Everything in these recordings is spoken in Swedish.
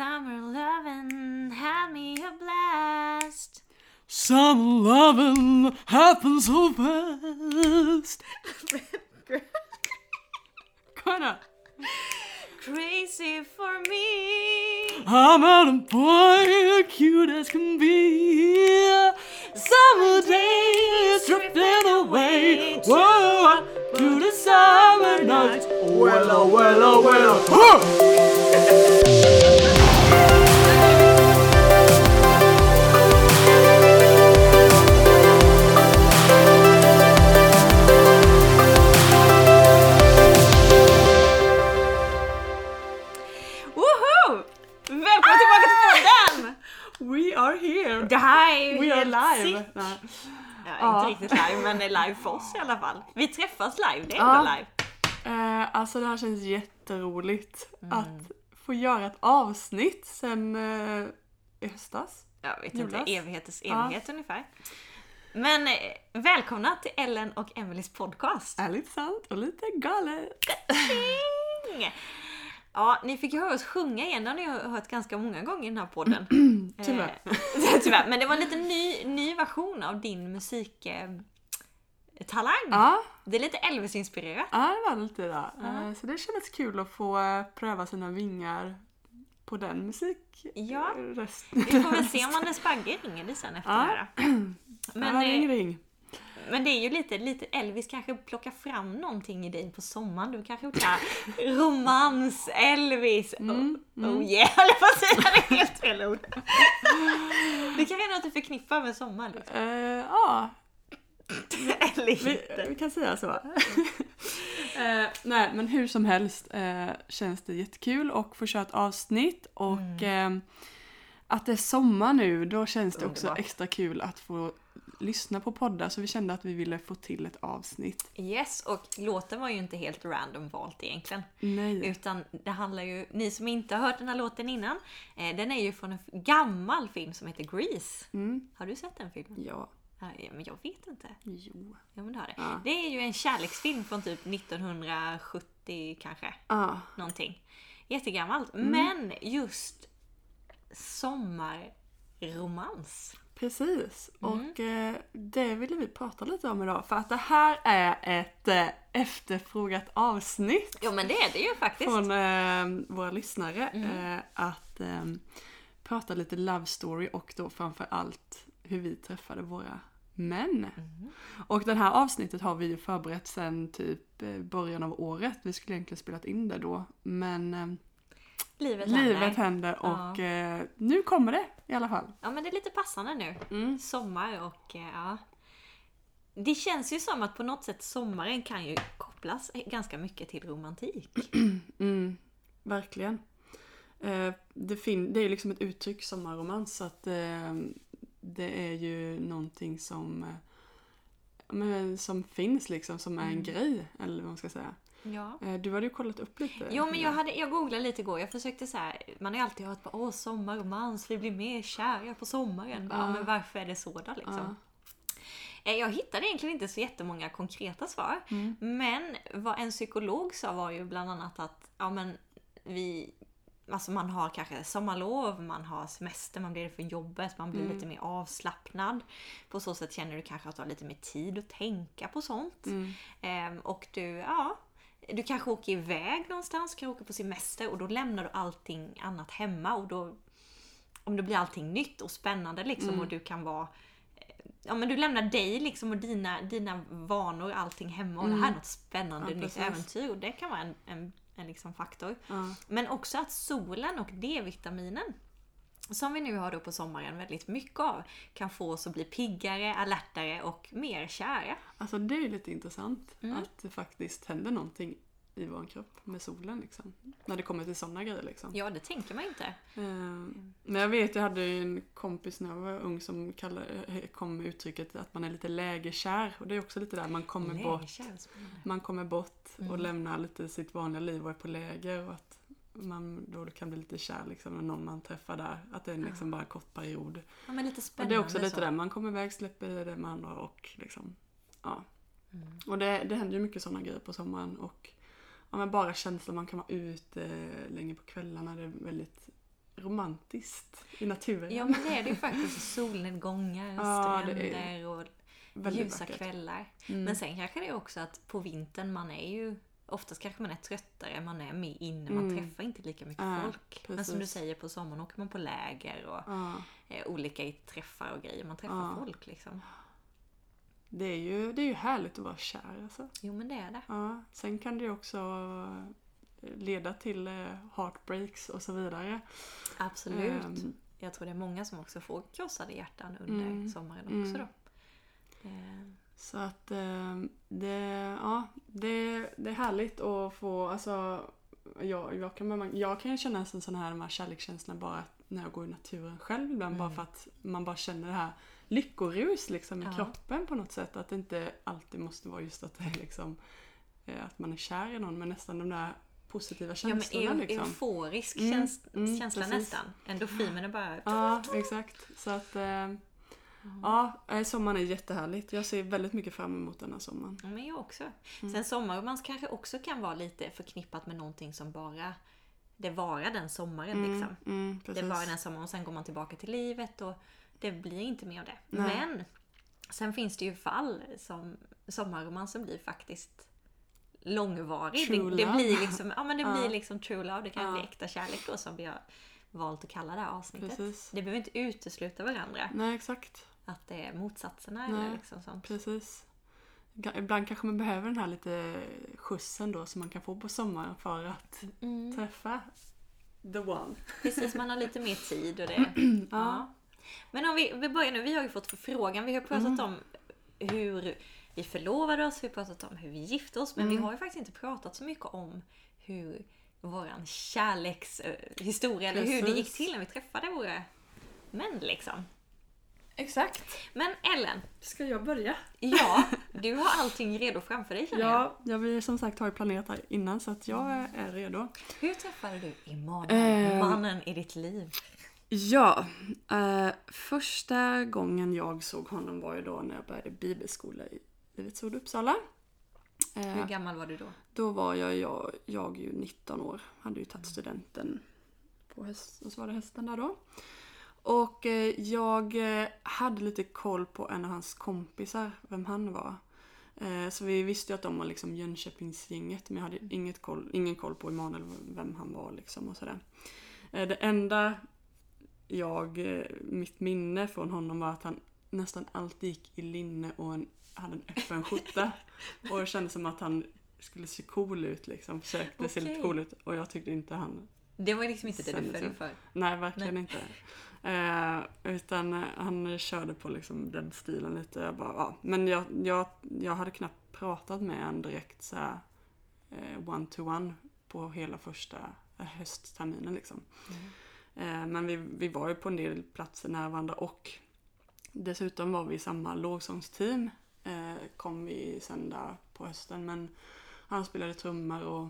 Summer lovin' had me a blast. Some loving happens so fast. Kom igen. Crazy for me. I'm out a boy, cute as can be. Summer days drifting away. Whoa, to the summer night. Well, oh, well, oh, well. Huh! Oh. ju We are live. Ja, Ja. inte riktigt live, men live för oss i alla fall. Vi träffas live, det är Ja. ändå live. Eh, alltså det här känns jätteroligt Mm. att få göra ett avsnitt sen eh, i höstas. Jag vet Julas. inte, evigheters Ja. evighet ungefär. Men eh, välkomna till Ellen och Emelies podcast. Är lite sant och lite galet. Ja, ni fick ju höra oss sjunga igen, det har ni hört ganska många gånger i den här podden. Tyvärr. Eh, tyvärr, men det var en lite ny, ny version av din musiktalang. Eh, talang. Ja, Det är lite Elvis-inspirerat. ja, det var lite där. Eh, så det kändes kul att få eh, pröva sina vingar på den musik... Ja. eh. Vi får väl se om Anders Bagge ringer dig sen efter Ja. det här. Men, ja, ring, eh, ring. Men det är ju lite, lite Elvis kanske plockar fram någonting i dig på sommaren. Du kanske gjort romans, Elvis. Mm, oh, oh yeah, jag att säga. Det helt fel ord. Det kanske är något du förknippar med sommar. Liksom. Eh, ja, Eller vi, inte. vi kan säga så. Eh, nej, men hur som helst eh, känns det jättekul att få köra ett avsnitt och eh, att det är sommar nu, då känns det också Underbart. extra kul att få lyssna på poddar så vi kände att vi ville få till ett avsnitt. Yes, och låten var ju inte helt random valt egentligen. Nej. Utan det handlar ju, ni som inte har hört den här låten innan, eh, den är ju från en gammal film som heter Grease. Mm. Har du sett den filmen? Ja. Ja, men jag vet inte. Jo. Ja, men det har det. Ja. Det är ju en kärleksfilm från typ 1970 kanske. Ah. Någonting. Jättegammalt. Mm. Men just sommarromans. Precis, Mm. och eh, det ville vi prata lite om idag för att det här är ett eh, efterfrågat avsnitt Ja men det är det ju faktiskt. från eh, våra lyssnare Mm. att prata lite love story och då framför allt hur vi träffade våra män. Mm. Och det här avsnittet har vi ju förberett sen typ början av året. Vi skulle egentligen spelat in det då men Livet, livet händer. händer Ja. och eh, nu kommer det i alla fall. Ja men det är lite passande nu. Mm. Sommar och eh, ja. Det känns ju som att på något sätt sommaren kan ju kopplas ganska mycket till romantik. Mm, verkligen. Eh, det, fin- det är ju liksom ett uttryck sommarromans så att det är ju någonting som, men, som finns liksom, som är en grej, eller vad man ska säga. Ja. Eh, du hade ju kollat upp lite. Jo men jag, hade, jag googlade lite igår, jag försökte så här, man har ju alltid hört på åh sommarromans, vi blir mer kära på sommaren. Bara, Ja. Men varför är det så då liksom? Ja. Eh, Jag hittade egentligen inte så jättemånga konkreta svar. Mm. Men vad en psykolog sa var ju bland annat att ja, men vi, alltså man har kanske sommarlov, man har semester, man blir det för jobbet, man blir Mm. lite mer avslappnad. På så sätt känner du kanske att du har lite mer tid att tänka på sånt. Mm. Ehm, och du, ja, du kanske åker iväg någonstans, kan åka på semester och då lämnar du allting annat hemma och då om det blir allting nytt och spännande liksom Mm. och du kan vara Ja men du lämnar dig liksom och dina, dina vanor, allting hemma och det här är något spännande Mm. Ja, nytt äventyr och det kan vara en, en, en liksom faktor. Ja. Men också att solen och D-vitaminen som vi nu har då på sommaren väldigt mycket av kan få oss att bli piggare, alertare och mer kära. Alltså det är ju lite intressant Mm. att det faktiskt händer någonting i vår kropp med solen liksom. När det kommer till sådana grejer liksom. Ja, det tänker man inte. Eh, Men jag vet, jag hade en kompis när jag var ung som kallade, eh, kom med uttrycket att man är lite lägerkär. Och det är också lite där man kommer Nej, bort. Man kommer bort och Mm. lämnar lite sitt vanliga liv och är på läger. Och att man då kan bli lite kär liksom med någon man träffar där. Att det är liksom bara en kort period. Ja, men lite Och spännande det är också lite så. där, man kommer iväg, släpper det med andra och liksom, ja. Mm. Och det, det händer ju mycket sådana grejer på sommaren och ja, men bara känslan man kan vara ute länge på kvällarna. Det är väldigt romantiskt i naturen. Ja men det är det ju faktiskt. Solnedgångar, Ja, stränder och ljusa vackert. kvällar. Mm. Men sen kanske det är också att på vintern man är ju Oftast kanske man är tröttare, man är med inne, man Mm. träffar inte lika mycket Ja, folk. Men som du precis. säger, på sommaren åker man på läger och Ja. eh, olika träffar och grejer. Man träffar Ja. folk liksom. Det är, ju, det är ju härligt att vara kär alltså. Jo men det är det. Ja, sen kan det ju också leda till eh, heartbreaks och så vidare. Absolut. Ehm, Jag tror det är många som också får krossade hjärtan under Mm. sommaren också Mm. då. Eh, Så att eh, det, ja, det, det är härligt att få, alltså jag, jag, kan, jag kan ju känna en sån här, här kärlekskänslorna bara när jag går i naturen själv ibland. Bara Mm. för att man bara känner det här lyckorus liksom i Ja. kroppen på något sätt. Att det inte alltid måste vara just att det är liksom eh, att man är kär i någon men nästan de där positiva ja men känslorna eu- liksom. euforisk Mm, käns- mm, känsla precis. nästan. Endorfinerna bara... Ja, exakt. Så att eh, ja, eh, sommaren är jättehärligt. Jag ser väldigt mycket fram emot den här sommaren. Ja, men jag också. Mm. Sen sommarromans kanske också kan vara lite förknippat med någonting som bara det varar den sommaren liksom. Mm, Det varar den sommaren och sen går man tillbaka till livet och det blir inte mer av det. Nej. Men sen finns det ju fall som sommarromansen blir faktiskt långvarig. Det, det blir liksom, ja men det Ja. blir liksom true love. Det kan Ja. bli äkta kärlek då som vi har valt att kalla det här avsnittet. Precis. Det behöver inte utesluta varandra. Nej, exakt. Att det är motsatserna Nej. eller liksom sånt. Precis. Ibland kanske man behöver den här lite skjutsen då som man kan få på sommaren för att Mm. träffa the one. Precis, man har lite mer tid och det. ja. Men om vi, vi börjar nu, vi har ju fått förfrågan. Vi har pratat Mm. om hur vi förlovade oss, vi har pratat om hur vi gifte oss. Men Mm. vi har ju faktiskt inte pratat så mycket om hur våran kärlekshistoria, eller hur det gick till när vi träffade våra män liksom. Exakt. Men Ellen, Ska jag börja? ja, du har allting redo framför dig känner jag. Ja, jag vill som sagt har ju planerat här innan så att jag är- är redo. Hur träffade du Emanuel, Eh. mannen i ditt liv? Ja, eh, första gången jag såg honom var ju då när jag började bibelskola i Livets Ord Uppsala. Eh, Hur gammal var du då? Då var jag, jag, jag ju 19 år, hade ju tagit studenten på höst, och så var det hösten där då. Och eh, jag eh, hade lite koll på en av hans kompisar, vem han var. Eh, så vi visste ju att de var liksom Jönköpingsgänget men jag hade inget koll, ingen koll på Emanuel, vem han var liksom och sådär. Det enda jag, mitt minne från honom var att han nästan alltid gick i linne och en, hade en öppen skjorta. och det kändes som att han skulle se cool ut liksom. Försökte se lite cool ut och jag tyckte inte han Det var liksom inte det du föll för. Nej, verkligen inte. Eh, utan eh, han körde på liksom den stilen lite. Jag bara, ja. Men jag, jag, jag hade knappt pratat med honom direkt så här, eh, one to one på hela första eh, höstterminen liksom. Eh, men vi, vi var ju på en del platser nära varandra och dessutom var vi i samma lågsångsteam. Kom vi sen där på hösten men han spelade trummor och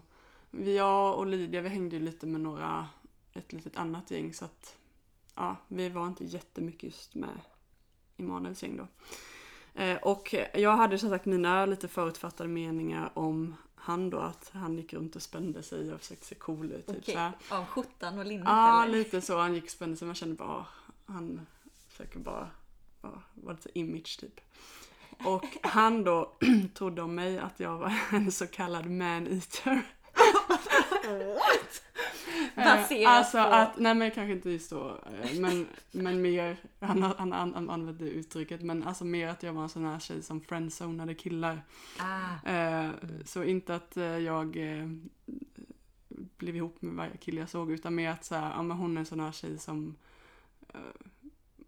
jag och Lydia vi hängde ju lite med några, ett litet annat gäng så att ja, vi var inte jättemycket just med Emanuels gäng då. Eh, och jag hade som sagt mina lite förutfattade meningar om han då, att han gick runt och spände sig och försökte se cool ut. Typ, Okej, av skjortan och linnet Ja, eller? lite så. Han gick och spände sig. Man kände bara, ah, han försöker bara vara lite image typ. Och han då trodde om mig att jag var en så kallad man-eater. Baserat alltså på- att, nej men kanske inte just då, eh, men, men mer, han, han, han, använde uttrycket, men alltså mer att jag var en sån här tjej som friendzonade killar. Ah, Eh, så inte att eh, jag eh, blev ihop med varje kille jag såg utan mer att så här, ja, men hon är en sån här tjej som eh,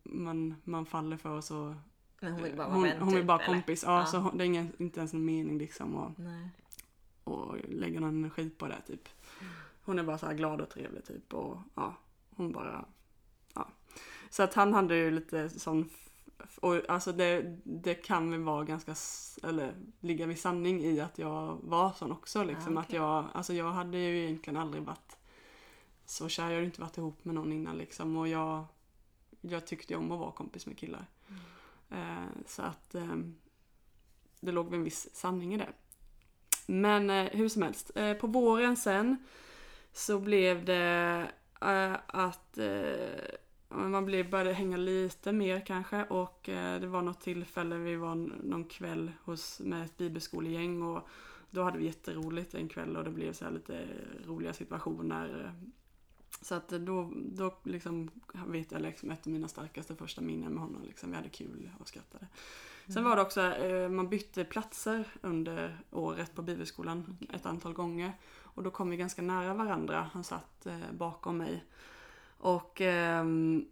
man, man faller för och så men hon vill bara vara hon, vän hon vill typ, bara eller? kompis. Ja, Ja. Så hon, det är ingen, inte ens en mening liksom att Nej. och lägga någon energi på det typ. Hon är bara så här glad och trevlig typ och ja, hon bara, ja. Så att han hade ju lite sån, och alltså det, det kan väl vara ganska, eller ligga vid sanning i att jag var sån också liksom. Ah, Att okej. jag, alltså jag hade ju egentligen aldrig varit så kär, jag hade inte varit ihop med någon innan liksom och jag, jag tyckte om att vara kompis med killar. Eh, så att eh, det låg väl en viss sanning i det. Men eh, hur som helst, eh, på våren sen så blev det eh, att men man blev, började hänga lite mer kanske och eh, det var något tillfälle, vi var någon kväll hos, med ett bibelskolegäng och då hade vi jätteroligt en kväll och det blev så lite roliga situationer. Så att då, då liksom vet jag liksom ett av mina starkaste första minnen med honom. Liksom. Vi hade kul och skrattade. Sen var det också, man bytte platser under året på bibelskolan ett antal gånger. Och då kom vi ganska nära varandra. Han satt eh, bakom mig. Och ehm,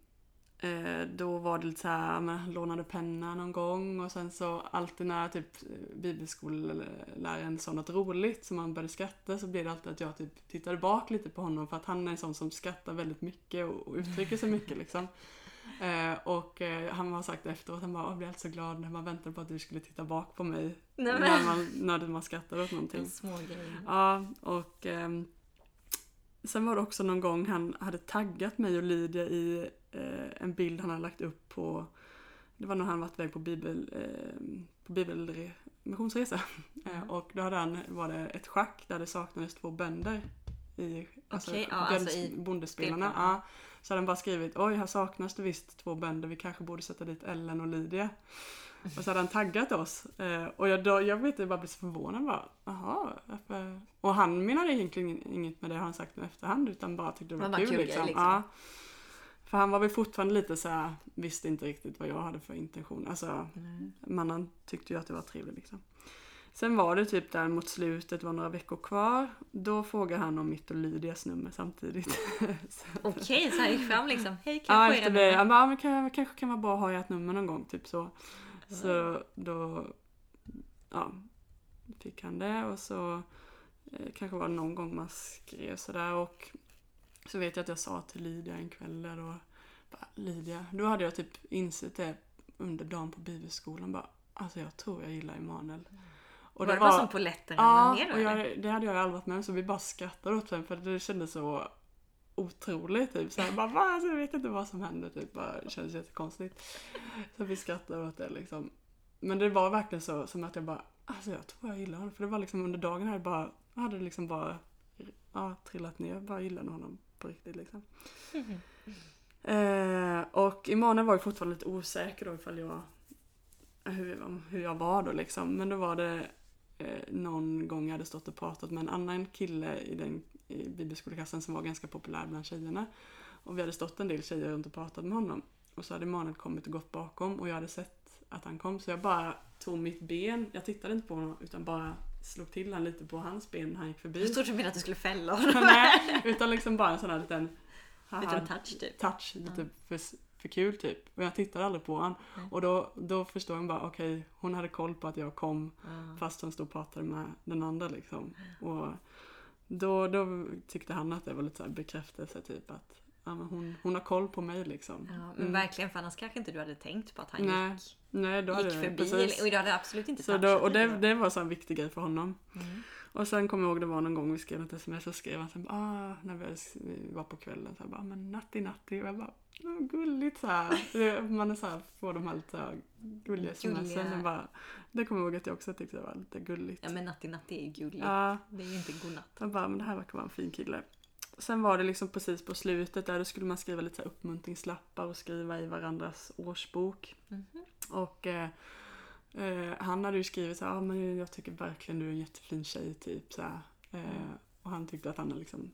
eh, då var det lite så här, han lånade penna någon gång och sen så alltid när typ eh, bibelskolläraren sa något roligt som man började skratta så blev det alltid att jag typ tittade bak lite på honom för att han är en sån som skrattar väldigt mycket och, och uttrycker sig mycket liksom. Eh, och eh, han har sagt efteråt, han bara, jag blev alltid så glad när man väntade på att du skulle titta bak på mig Nej, när man, när man skrattar åt någonting. En små grej. Ja, och ehm, sen var det också någon gång han hade taggat mig och Lydia i eh, en bild han hade lagt upp på det var när han varit iväg på bibel, eh, på bibelmissionsresa. Eh, och då hade han, var det ett schack där det saknades två bönder i alltså, Okej, ja, alltså i bondespelarna. ja. Så hade han bara skrivit, oj här saknas det visst två bönder, vi kanske borde sätta dit Ellen och Lydia. Och så hade han taggat oss. Eh, och jag, då, jag vet inte, jag bara blev så förvånad. Bara, Jaha, varför? Och han menade egentligen inget med det han sagt i efterhand utan bara tyckte det var kul. kul liksom. liksom. Ja. För han var väl fortfarande lite så här, visste inte riktigt vad jag hade för intention. Alltså, Mm. men han tyckte ju att det var trevligt liksom. Sen var det typ där mot slutet, var några veckor kvar. Då frågade han om mitt och Lydias nummer samtidigt. Okej, så han gick fram liksom. Hej, kan Ja, jag få efter era nummer? Han bara, "Ja, men kan, kanske kan vara bra att ha ert nummer någon gång, typ så. Så då ja, fick han det och så eh, kanske var det någon gång man skrev sådär och så vet jag att jag sa till Lydia en kväll där bara, Lydia, då hade jag typ insett det under dagen på bibelskolan bara, alltså jag tror jag gillar Emanuel. Och var det bara som Ja, ramlade ner då? och jag, det hade jag aldrig varit med om så vi bara skrattade åt den för det kändes så otroligt typ. Så här, bara, va? Alltså, jag vet inte vad som hände typ. Bara, det kändes jättekonstigt. Så vi skrattade åt det liksom. Men det var verkligen så som att jag bara, alltså jag tror jag gillar honom. För det var liksom under dagen här bara, jag hade liksom bara ja, trillat ner. Jag bara gillade honom på riktigt liksom. Eh, och Emanuel var ju fortfarande lite osäker då ifall jag hur, hur jag var då liksom. Men då var det någon gång jag hade stått och pratat med en annan kille i den i bibelskoleklassen som var ganska populär bland tjejerna. Och vi hade stått en del tjejer runt och pratat med honom. Och så hade Emanuel kommit och gått bakom och jag hade sett att han kom. Så jag bara tog mitt ben, jag tittade inte på honom utan bara slog till han lite på hans ben när han gick förbi. Jag trodde du menade att du skulle fälla honom. Nej, utan liksom bara en sån här liten haha, Liten touch typ. touch lite för, för kul typ. Och jag tittade aldrig på han. Och då, då förstod jag bara okej, hon hade koll på att jag kom Ja. fast hon stod och pratade med den andra liksom. Och då, då tyckte han att det var lite så här bekräftelse typ att ja, hon, hon har koll på mig liksom. Ja, men Mm. verkligen, för annars kanske inte du hade tänkt på att han Nej, gick, Nej, då gick jag- förbi. precis. Och du hade absolut inte Så då, och det, det var så en viktig grej för honom. Mm. Och sen kommer jag ihåg det var någon gång vi skrev ett sms så skrev han sen ah, när vi, var på kvällen så här, bara men natti natti och jag bara "Åh, gulligt så här. Man är så här, får de här lite så här gulliga smsen det kommer jag ihåg att jag också tyckte det var lite gulligt. Ja men Natti Natti är gulligt. Ja, Det är ju inte godnatt. jag bara men det här verkar vara en fin kille. Sen var det liksom precis på slutet där då skulle man skriva lite så här uppmuntringslappar och skriva i varandras årsbok. Mhm. Och eh, eh, han hade ju skrivit så här, ah, men jag tycker verkligen du är en jättefin tjej typ så här. Eh, och han tyckte att han liksom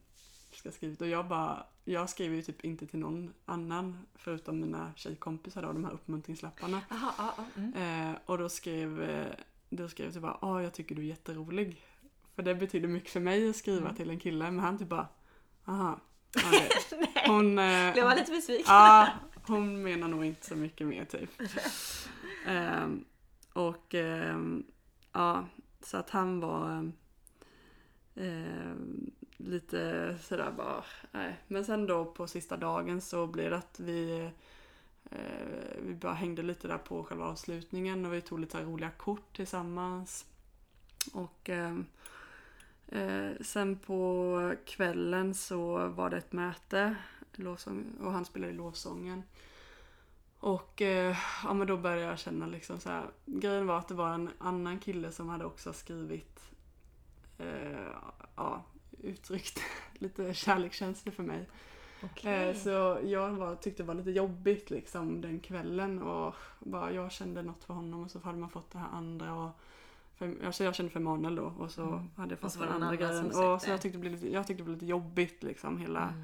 ska skrivit och jag bara, jag skriver ju typ inte till någon annan förutom mina tjejkompisar då, de här uppmuntringslapparna. Jaha, ja, ja. Mm. Eh, och då skrev, eh, då skrev jag typ bara, ah, jag tycker du är jätterolig. För det betyder mycket för mig att skriva Mm. till en kille, men han typ bara, aha. okej." Hon, eh, Blev jag lite besviken? Ja, hon menar nog inte så mycket mer typ. Ehm, och ehm, ja, så att han var ehm, lite sådär bara, nej. Men sen då på sista dagen så blev det att vi eh, vi bara hängde lite där på själva avslutningen och vi tog lite roliga kort tillsammans. Och ehm, eh, sen på kvällen så var det ett möte lovsång, och han spelade lovsången. Och eh, ja, men då började jag känna liksom så här. Grejen var att det var en annan kille som hade också skrivit eh, ja, uttryckt lite kärlekskänslor för mig. Okej. Eh, Så jag var, tyckte det var lite jobbigt liksom den kvällen och bara jag kände något för honom och så hade man fått det här andra och för, alltså jag kände för Emanuel då och så Mm. hade jag fått den andra grejen. Och så jag tyckte, det blev lite, jag tyckte det blev lite jobbigt liksom hela, Mm.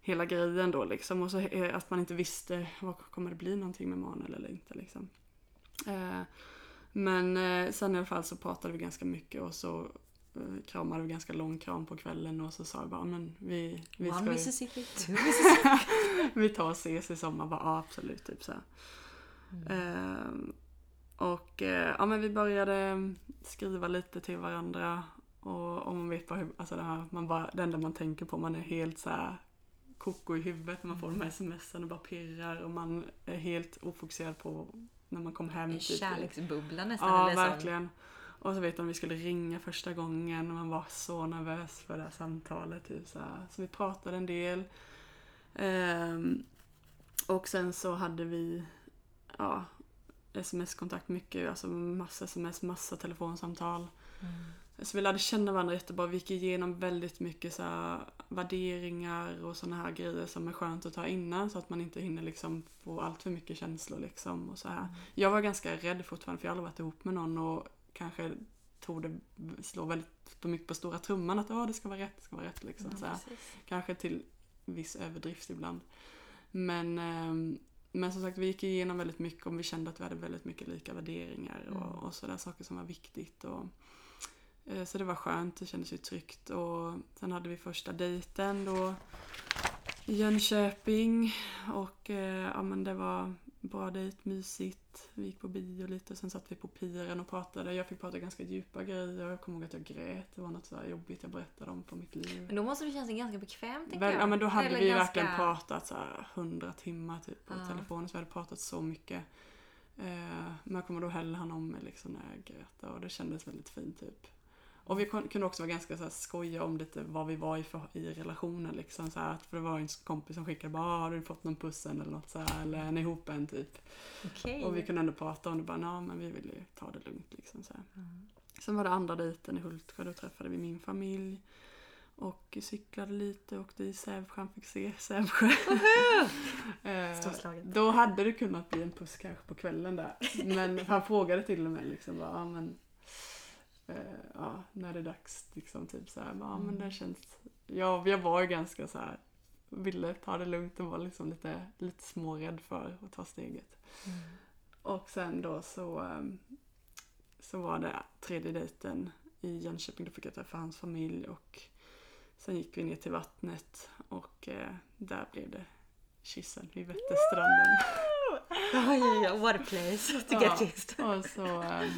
hela grejen då liksom. Och så eh, att man inte visste, vad kommer det bli någonting med Emanuel eller inte liksom. Eh, men eh, sen i alla fall så pratade vi ganska mycket och så kramade vi ganska lång kram på kvällen och så sa jag bara men vi, vi One ska Mississippi, two Mississippi. vi tar och ses i sommar. Bara, ja, absolut. Typ så. Mm. Ehm, och eh, ja, men vi började skriva lite till varandra. Och om man vet bara hur, alltså det här, man bara, det enda man tänker på, man är helt så här koko i huvudet när man får de här smsen och bara pirrar och man är helt ofokuserad på när man kom hem. En typ. kärleksbubbla nästan. Ja, eller sån- verkligen. Och så vet man vi skulle ringa första gången och man var så nervös för det här samtalet. Typ, så, här. så vi pratade en del. Ehm, och sen så hade vi ja, sms-kontakt mycket, alltså massa sms, massa telefonsamtal. Mm. Så vi lärde känna varandra jättebra. Vi gick igenom väldigt mycket så här, värderingar och såna här grejer som är skönt att ta innan så att man inte hinner liksom få allt för mycket känslor. Liksom, och så här. Jag var ganska rädd fortfarande för jag har aldrig varit ihop med någon och kanske tog det slå väldigt mycket på stora trumman att oh, det ska vara rätt, det ska vara rätt. Liksom, Ja. Kanske till viss överdrift ibland. Men, ehm, men som sagt, vi gick igenom väldigt mycket och vi kände att vi hade väldigt mycket lika värderingar Mm. och, och sådär saker som var viktigt. Och, eh, så det var skönt, det kändes ju tryggt. Och sen hade vi första dejten då i Jönköping. Och eh, ja men det var bra dejt, mysigt. Vi gick på bio lite och sen satt vi på piren och pratade. Jag fick prata ganska djupa grejer. Jag kommer ihåg att jag grät. Det var något så jobbigt jag berättade om på mitt liv. Men då måste det kännas ganska bekvämt tänker jag. ja men då hade Eller vi ganska- verkligen pratat så 100 timmar typ på Ja. telefon. Så vi hade pratat så mycket. Eh, men jag kommer då höll han om mig liksom när jag grät och det kändes väldigt fint typ. Och vi kunde också vara ganska så här, skoja om lite vad vi var i, för, i relationen liksom så här, att För det var en kompis som skickade bara "Ah, har du fått någon puss än eller något så här, eller ni ihop än typ. Okej. Och vi kunde ändå prata om det bara, ja men vi vill ju ta det lugnt liksom så här. Mm. Sen var det andra dejten i Hultsjö, då träffade vi min familj. Och cyklade lite, åkte i Sävsjö, han fick se Sävsjö. Eh, då hade det kunnat bli en puss kanske på kvällen där. Men han frågade till och med liksom bara, men eh, ja, när det är dags liksom typ så här, ja men det känns, ja, jag var ju ganska så här ville ta det lugnt och var liksom lite, lite smårädd för att ta steget. Mm. Och sen då så, ehm, så var det tredje dejten i Jönköping. Då fick jag träffa hans familj och sen gick vi ner till vattnet och eh, där blev det kyssen vid Vätterstranden. Oj, what a place to Ja. get kissed. Och så, ehm,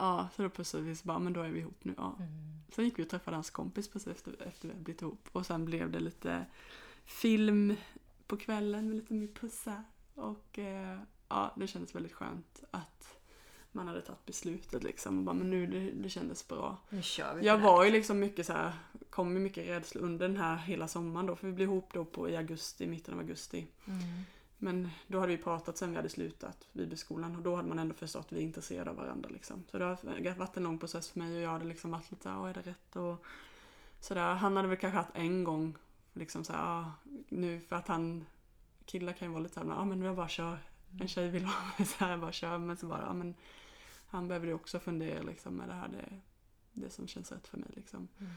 ja, så då pussade vi så bara, men då är vi ihop nu. Ja. Mm. Sen gick vi och träffade hans kompis precis efter, efter vi hade blivit ihop. Och sen blev det lite film på kvällen med lite mer pussar. Och eh, ja, det kändes väldigt skönt att man hade tagit beslutet liksom. Och bara, men nu det, det kändes bra. Nu kör vi Jag var ju liksom mycket så här, kom med mycket rädsla under den här hela sommaren då. För vi blev ihop då på, i augusti, mitten av augusti. Mm. Men då hade vi pratat sen vi hade slutat bibelskolan och då hade man ändå förstått att vi är intresserade av varandra. Liksom. Så det har varit en lång process för mig och jag hade liksom varit lite såhär, är det rätt? Och sådär. Han hade väl kanske haft en gång, liksom såhär, ah, nu för att han, killar kan ju vara lite såhär, ja ah, men jag bara kör. En tjej vill ha mig såhär, jag bara kör. Men så bara, ja men han behöver ju också fundera liksom med det här, det, det som känns rätt för mig liksom. Mm.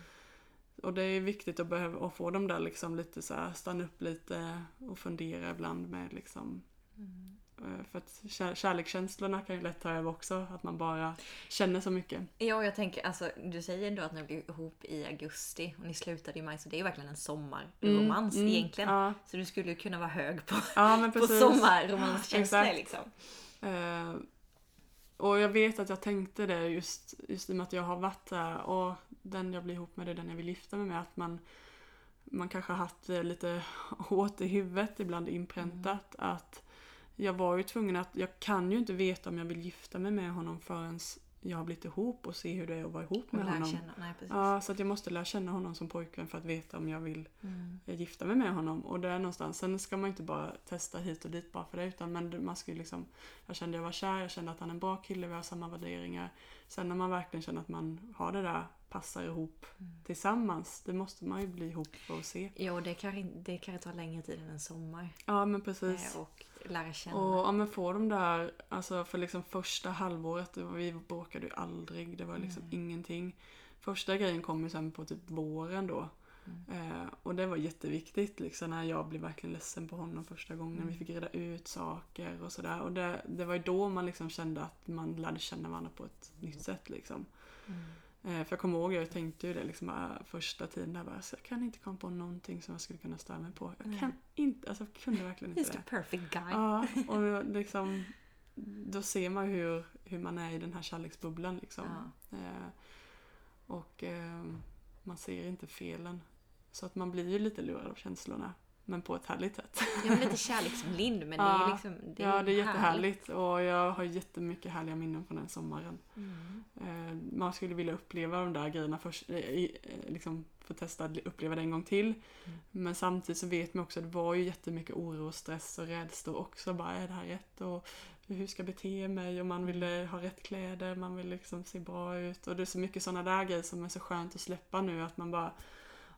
Och det är viktigt att, behöva, att få dem där liksom lite så här, stanna upp lite och fundera ibland med liksom Mm. eh, för att kär, kärlekskänslorna kan ju lätt ta över också, att man bara känner så mycket. Ja, jag tänker, alltså, du säger ändå att ni blev ihop i augusti och ni slutade i maj, så det är ju verkligen en sommarromans Mm, mm, egentligen. Ja, Så du skulle ju kunna vara hög på, ja på sommarromanskänslor liksom. Eh, och jag vet att jag tänkte det just, just i och med att jag har varit där och den jag blir ihop med det är den jag vill gifta mig med. Att man, man kanske har haft lite hårt i huvudet ibland inpräntat. Att jag var ju tvungen att, jag kan ju inte veta om jag vill gifta mig med honom förrän jag har blivit ihop och se hur det är att vara ihop med honom. känna. Nej. Ja, så att jag måste lära känna honom som pojkvän för att veta om jag vill Mm. eh, gifta mig med honom. Och det är någonstans, sen ska man inte bara testa hit och dit bara för det utan men man ska ju liksom, jag kände jag var kär, jag kände att han är en bra kille, vi har samma värderingar. Sen när man verkligen känner att man har det där passar ihop tillsammans. Det måste man ju bli ihop för att se. Jo, det kan, det kan ta längre tid än en sommar. Ja men precis. Eh, Och lära känna. Och ja, men få de där, alltså för liksom första halvåret, vi bråkade ju aldrig, det var liksom ingenting. Första grejen kom ju sen på typ våren då. Eh, och det var jätteviktigt liksom när jag blev verkligen ledsen på honom första gången. Vi fick reda ut saker och sådär. Och det, det var ju då man liksom kände att man lärde känna varandra på ett nytt sätt liksom. Eh, för jag kommer ihåg, jag tänkte ju det liksom bara första tiden där bara, så jag kan inte komma på någonting som jag skulle kunna störa mig på. Jag kan inte, alltså jag kunde verkligen inte He's det. the perfect guy. Ja, och liksom då ser man hur, hur man är i den här kärleksbubblan liksom. Eh, och eh, man ser inte felen. Så att man blir ju lite lurad av känslorna. Men på ett härligt sätt. Jag är lite kärleksblind men det är Ja. liksom det är ja, det är härligt. jättehärligt och jag har jättemycket härliga minnen från den sommaren. Mm. Eh, man skulle vilja uppleva de där grejerna först, eh, eh, liksom få testa att uppleva det en gång till. Mm. Men samtidigt så vet man också att det var ju jättemycket oro och stress och rädslor också. Bara, är det här rätt? Och hur ska jag bete mig? Och man ville ha rätt kläder, man vill liksom se bra ut. Och det är så mycket sådana där grejer som är så skönt att släppa nu. Att man bara,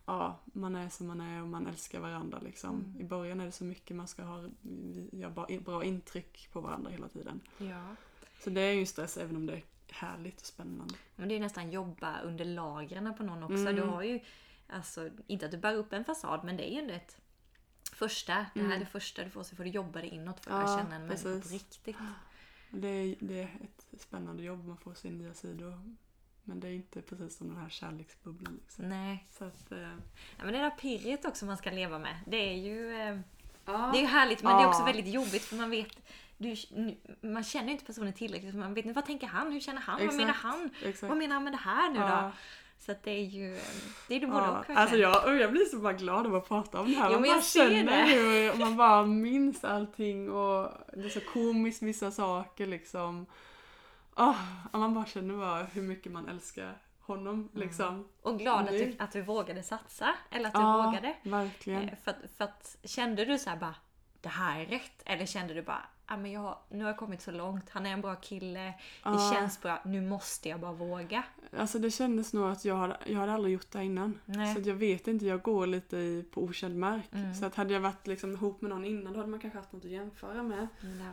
ja, man är som man är och man älskar varandra liksom. Mm. I början är det så mycket man ska ha, göra bra- intryck på varandra hela tiden. Ja. Så det är ju stress även om det är härligt och spännande. Men det är nästan jobba under lagren på någon också. Mm. Du har ju, alltså, inte att du bär upp en fasad, men det är ju ändå ett första. Det här är det första du får, så får du jobba dig inåt för att Mm. Ja, känna en människa på riktigt. Det är, det är ett spännande jobb, man får se nya sidor. Men det är inte precis som den här kärleksbubblan. Liksom. Nej. Så att, eh, Ja, men det där pirret också man ska leva med. Det är ju, eh, ja. det är ju härligt men det är också väldigt jobbigt för man vet du, man känner ju inte personen tillräckligt. Man vet inte vad tänker han? Hur känner han? Vad Exakt, menar han? Exakt. Vad menar han med det här nu då? Ja. Så att det är ju, det är ju både Ja, och alltså jag, jag blir så bara glad av att prata om det här. Jo, man bara jag ser känner det. hur man bara minns allting och det är så komiskt vissa saker liksom. Oh, man bara känner bara hur mycket man älskar honom liksom. och glad att du, Nu. att du vågade satsa. Eller att du Ja, vågade. verkligen. Eh, För för att, kände du så här bara, det här är rätt? Eller kände du bara, ah, men jag, nu har jag kommit så långt, han är en bra kille, det känns bra, nu måste jag bara våga. Alltså det kändes nog att jag hade, jag hade aldrig gjort det innan. Nej. Så jag vet inte, jag går lite i, på okänd mark. Mm. Så att hade jag varit liksom ihop med någon innan då hade man kanske haft något att jämföra med.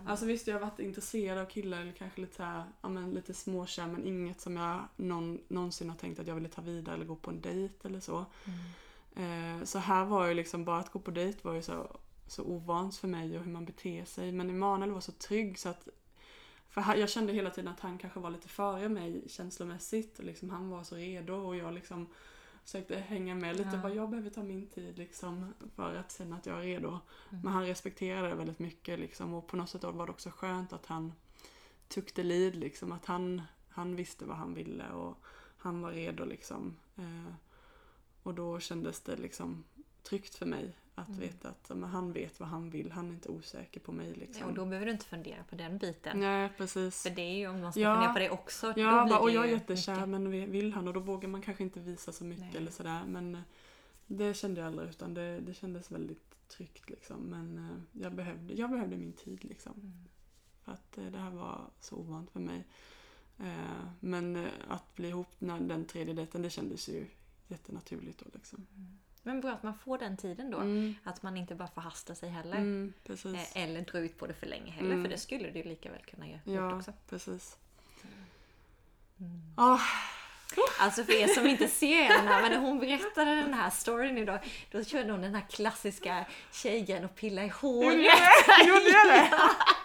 Var- Alltså visst, jag har varit intresserad av killar eller kanske lite så här, ja men lite småkär men inget som jag någon, någonsin har tänkt att jag ville ta vidare eller gå på en dejt eller så. Eh, så här var ju liksom, bara att gå på dejt var ju så, så ovant för mig och hur man beter sig. Men Emanuel var så trygg så att för jag kände hela tiden att han kanske var lite före mig känslomässigt. Och liksom, han var så redo och jag liksom försökte hänga med lite. Ja. Bara, jag behöver ta min tid liksom, för att känna att jag är redo. Men han respekterade det väldigt mycket. Liksom, och på något sätt var det också skönt att han took the lead. Liksom, att han, han visste vad han ville och han var redo. Liksom. Eh, och då kändes det liksom tryggt för mig att veta att men han vet vad han vill. Han är inte osäker på mig. Liksom. Ja, och då behöver du inte fundera på den biten. Nej, precis. För det är ju om man ska Ja. fundera på det också. då Ja, blir bara, och jag är jättekär mycket. men vill han och då vågar man kanske inte visa så mycket Nej. eller sådär. Men eh, det kände jag aldrig utan det, det kändes väldigt tryggt liksom. Men eh, jag behövde, jag behövde min tid liksom. Mm. För att eh, det här var så ovant för mig. Men att bli ihop när den tredje dejten det kändes ju jättenaturligt då liksom. Men bra att man får den tiden då. Mm, Att man inte bara förhastar sig heller. mm. Eh, Eller drar ut på det för länge heller. Mm. För det skulle du lika väl kunna göra Ja, också. precis. Ah, Alltså för er som inte ser här, men när hon berättade den här storyn idag, då körde hon den här klassiska tjejgrejen och pilla i håret. Gjorde jag det?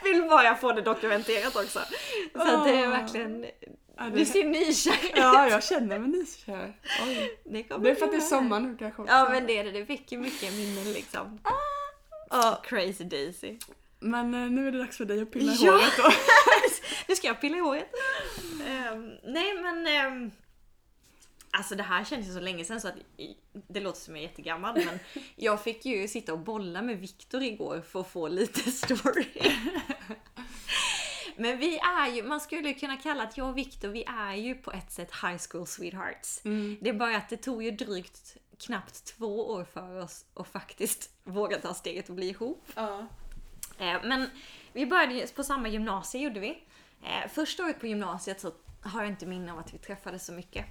Vill bara få det dokumenterat också. Så att det är verkligen, Ja, du det, ser nykär ja, jag känner mig nykär. Oj. Det, Det är för att det är sommar nu kanske också. Ja men det är det, det väcker mycket minnen liksom. Ja, Crazy Daisy. men eh, nu är det dags för dig att pilla i Ja. håret då. nu ska jag pilla i håret. Ehm, nej men... ehm, alltså det här känns ju så länge sedan så att det låter som jag är jättegammal men jag fick ju sitta och bolla med Viktor igår för att få lite story. Men vi är ju, man skulle kunna kalla att jag och Viktor, vi är ju på ett sätt high school sweethearts. Mm. Det är bara att det tog ju drygt knappt två år för oss att faktiskt våga ta steget och bli ihop. Ja. Eh, Men vi började ju på samma gymnasie gjorde vi. Eh, Första året på gymnasiet så har jag inte minne av att vi träffades så mycket.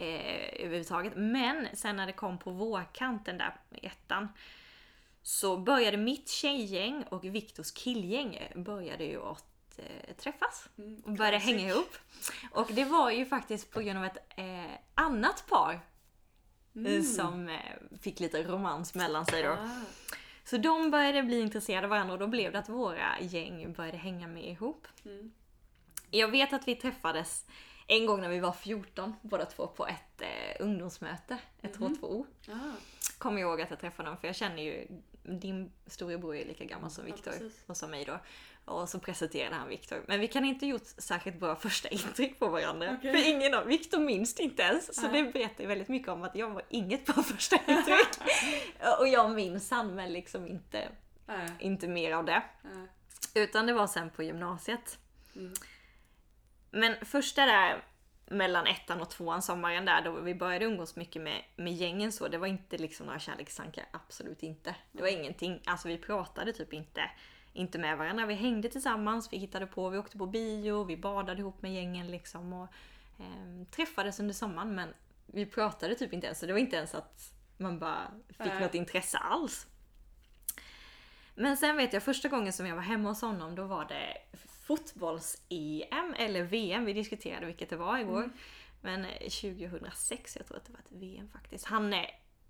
Eh, överhuvudtaget. Men sen när det kom på vårkanten där, ettan, så började mitt tjejgäng och Viktors killgäng började ju att eh, träffas Mm, och började classic. hänga ihop. Och det var ju faktiskt på grund av ett eh, annat par eh, som eh, fick lite romans mellan sig då. Mm. Ah. Så de började bli intresserade av varandra och då blev det att våra gäng började hänga med ihop. Mm. Jag vet att vi träffades en gång när vi var 14, båda två, på ett eh, ungdomsmöte, ett H2O. Ah. Kommer jag ihåg att jag träffade dem för jag känner ju, din storebror är lika gammal som Ja, Viktor precis. och som mig då. Och så presenterade han Viktor. Men vi kan inte gjort särskilt bra första intryck på varandra. Okej. För ingen av Viktor minns det inte ens. Så Nej. det berättar väldigt mycket om att jag var inget bra första intryck. och jag minns han men liksom inte, Nej. inte mer av det. Nej. Utan det var sen på gymnasiet. Mm. Men första där mellan ettan och tvåan sommaren där då vi började umgås mycket med, med gängen så, det var inte liksom några kärlekstankar, absolut inte. Det var ingenting, alltså vi pratade typ inte, inte med varandra. Vi hängde tillsammans, vi hittade på, vi åkte på bio, vi badade ihop med gängen liksom och ehm, träffades under sommaren men vi pratade typ inte ens, så det var inte ens att man bara fick Nej. något intresse alls. Men sen vet jag första gången som jag var hemma hos honom då var det fotbolls-EM eller VM, vi diskuterade vilket det var igår. Men eh, 2006, jag tror att det var ett VM faktiskt. Han är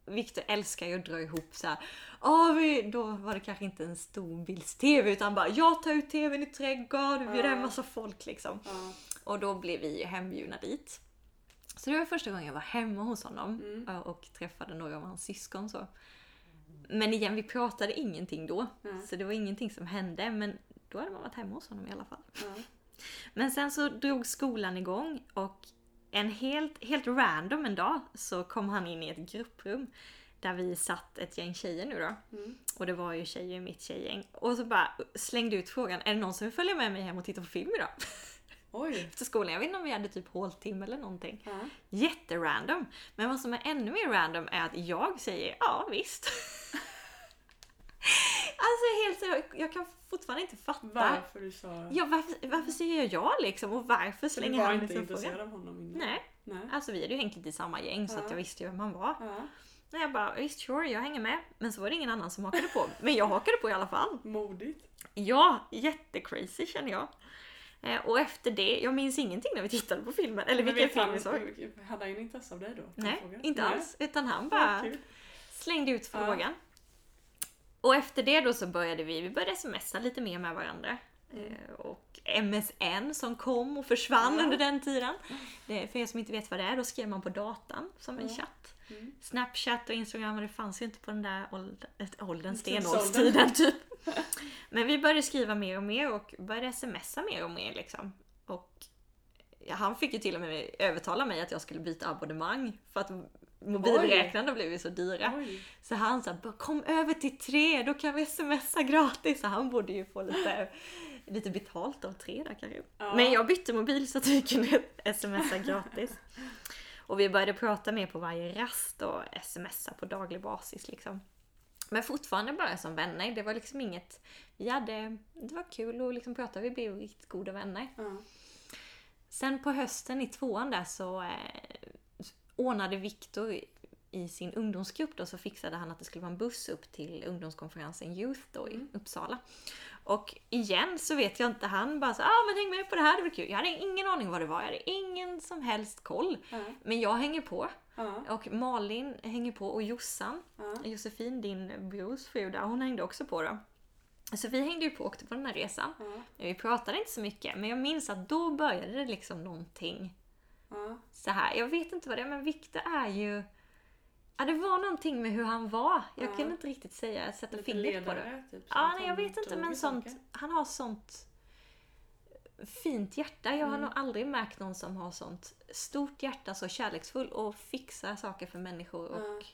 Victor älskar ju att dra ihop så här. "Ja, vi, då var det kanske inte en storbilds-TV utan bara jag tar ut TVn i trädgården, vi bjuder hem massa folk liksom. Ja. Och då blev vi ju hembjudna dit. Så det var första gången jag var hemma hos honom Mm. eh, och träffade några av hans syskon. Så. Men igen, vi pratade ingenting då. Nej. Så det var ingenting som hände. Men då hade man varit hemma hos honom i alla fall. Ja. Men sen så drog skolan igång och en helt, helt random en dag så kom han in i ett grupprum där vi satt ett gäng tjejer nu då. Mm. Och det var ju tjejer i mitt tjejgäng. Och så bara slängde ut frågan, är det någon som vill följa med mig hem och titta på film idag? Oj. Efter skolan. Jag vet inte om vi hade typ håltimme eller någonting. Ja. Jätterandom. Men vad som är ännu mer random är att jag säger ja visst. alltså helt jag, jag kan fortfarande inte fatta. Varför du sa... Ja, varför, varför säger jag liksom och varför Så du slänger var han inte liksom intresserad frågan? av honom innan? Nej, Nej. alltså vi hade ju hängt lite i samma gäng så Ja. att jag visste ju vem han var. Ja. Nej, jag bara visst sure, jag hänger med. Men så var det ingen annan som hakade på. Men jag hakade på i alla fall. Modigt. Ja, jättecrazy känner jag. Eh, och efter det, jag minns ingenting när vi tittade på filmen. Eller Men vilken film han- vi såg. Hade han intresse av dig då? Nej, inte Nej. alls. Utan han Ja, bara kul. slängde ut Ja. frågan. Och efter det då så började vi, vi började smsa lite mer med varandra. Eh, Och MSN som kom och försvann Ja. under den tiden. Det, för er som inte vet vad det är, då skrev man på datan som en Ja. chatt. Mm. Snapchat och Instagram, det fanns ju inte på den där åldern, stenåldstiden typ. Men vi började skriva mer och mer och började smsa mer och mer liksom. Och han fick ju till och med övertala mig att jag skulle byta abonnemang för att mobilräknarna blev ju så dyra. Oj. Så han sa "Bara kom över till tre, då kan vi smsa gratis. Så han borde ju få lite, lite betalt av tre där kanske. Ja. Men jag bytte mobil så att vi kunde smsa gratis. Och vi började prata mer på varje rast och smsa på daglig basis liksom. Men fortfarande bara som vänner. Det var liksom inget... Vi hade... Det var kul att liksom prata. Vi blev riktigt goda vänner. Ja. Sen på hösten i tvåan där så eh, ordnade Viktor i sin ungdomsgrupp då så fixade han att det skulle vara en buss upp till ungdomskonferensen Youth då i Uppsala. Och igen så vet jag inte, han bara så ah men häng med på det här, det blir kul. Jag hade ingen aning vad det var, jag hade ingen som helst koll. Ja. Men jag hänger på. Ja. Och Malin hänger på och Jossan. Josefin, din brors fru där, hon hängde också på då. Så vi hängde ju på och åkte på den här resan. Vi pratade inte så mycket, men jag minns att då började det liksom någonting Ja. så här. Jag vet inte vad det är, men Viktor är ju... Ja, det var någonting med hur han var. Jag Ja. kunde inte riktigt säga, sätta Lite fingret på det. typ. Ja, nej, jag vet inte, men sånt, saker. han har sånt fint hjärta. Jag har Mm. nog aldrig märkt någon som har sånt stort hjärta, så kärleksfull och fixar saker för människor. Och Ja.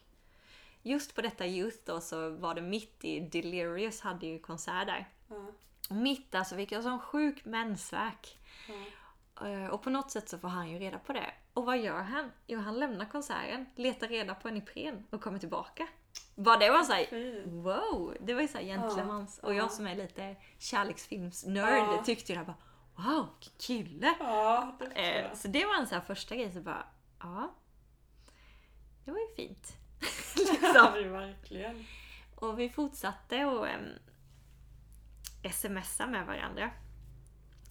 just på detta Youth då så var det mitt i Delirious hade ju konsert där. Ja. Och mitt där så fick jag sån sjuk mensvärk. Ja. Eh, Och på något sätt så får han ju reda på det. Och vad gör han? Jo, han lämnar konserten, letar reda på en Ipren och kommer tillbaka. Bara det var såhär, wow! Det var ju såhär gentlemans. Ja, Och jag ja. som är lite kärleksfilmsnörd Ja. tyckte ju det här bara, wow, vilken kille! Ja, det Eh, så det var en sån första grej, så bara, ja. det var ju fint. Liksom. verkligen. Och vi fortsatte att um, smsa med varandra.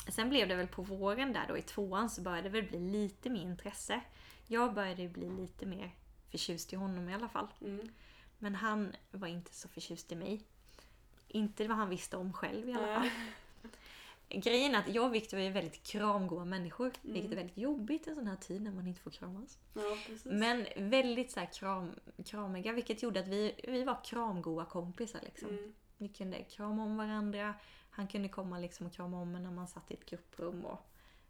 Sen blev det väl på våren där då i tvåan så började det väl bli lite mer intresse. Jag började bli lite mer förtjust i honom i alla fall. Mm. Men han var inte så förtjust i mig. Inte vad han visste om själv i alla fall. Grejen är att jag och Victor är väldigt kramgoa människor. Mm. Vilket är väldigt jobbigt en sån här tid när man inte får kramas. Ja. Men väldigt så kram, kramiga vilket gjorde att vi, vi var kramgoa kompisar. Liksom. Mm. Vi kunde krama om varandra. Han kunde komma liksom och krama om en när man satt i ett grupprum. Och...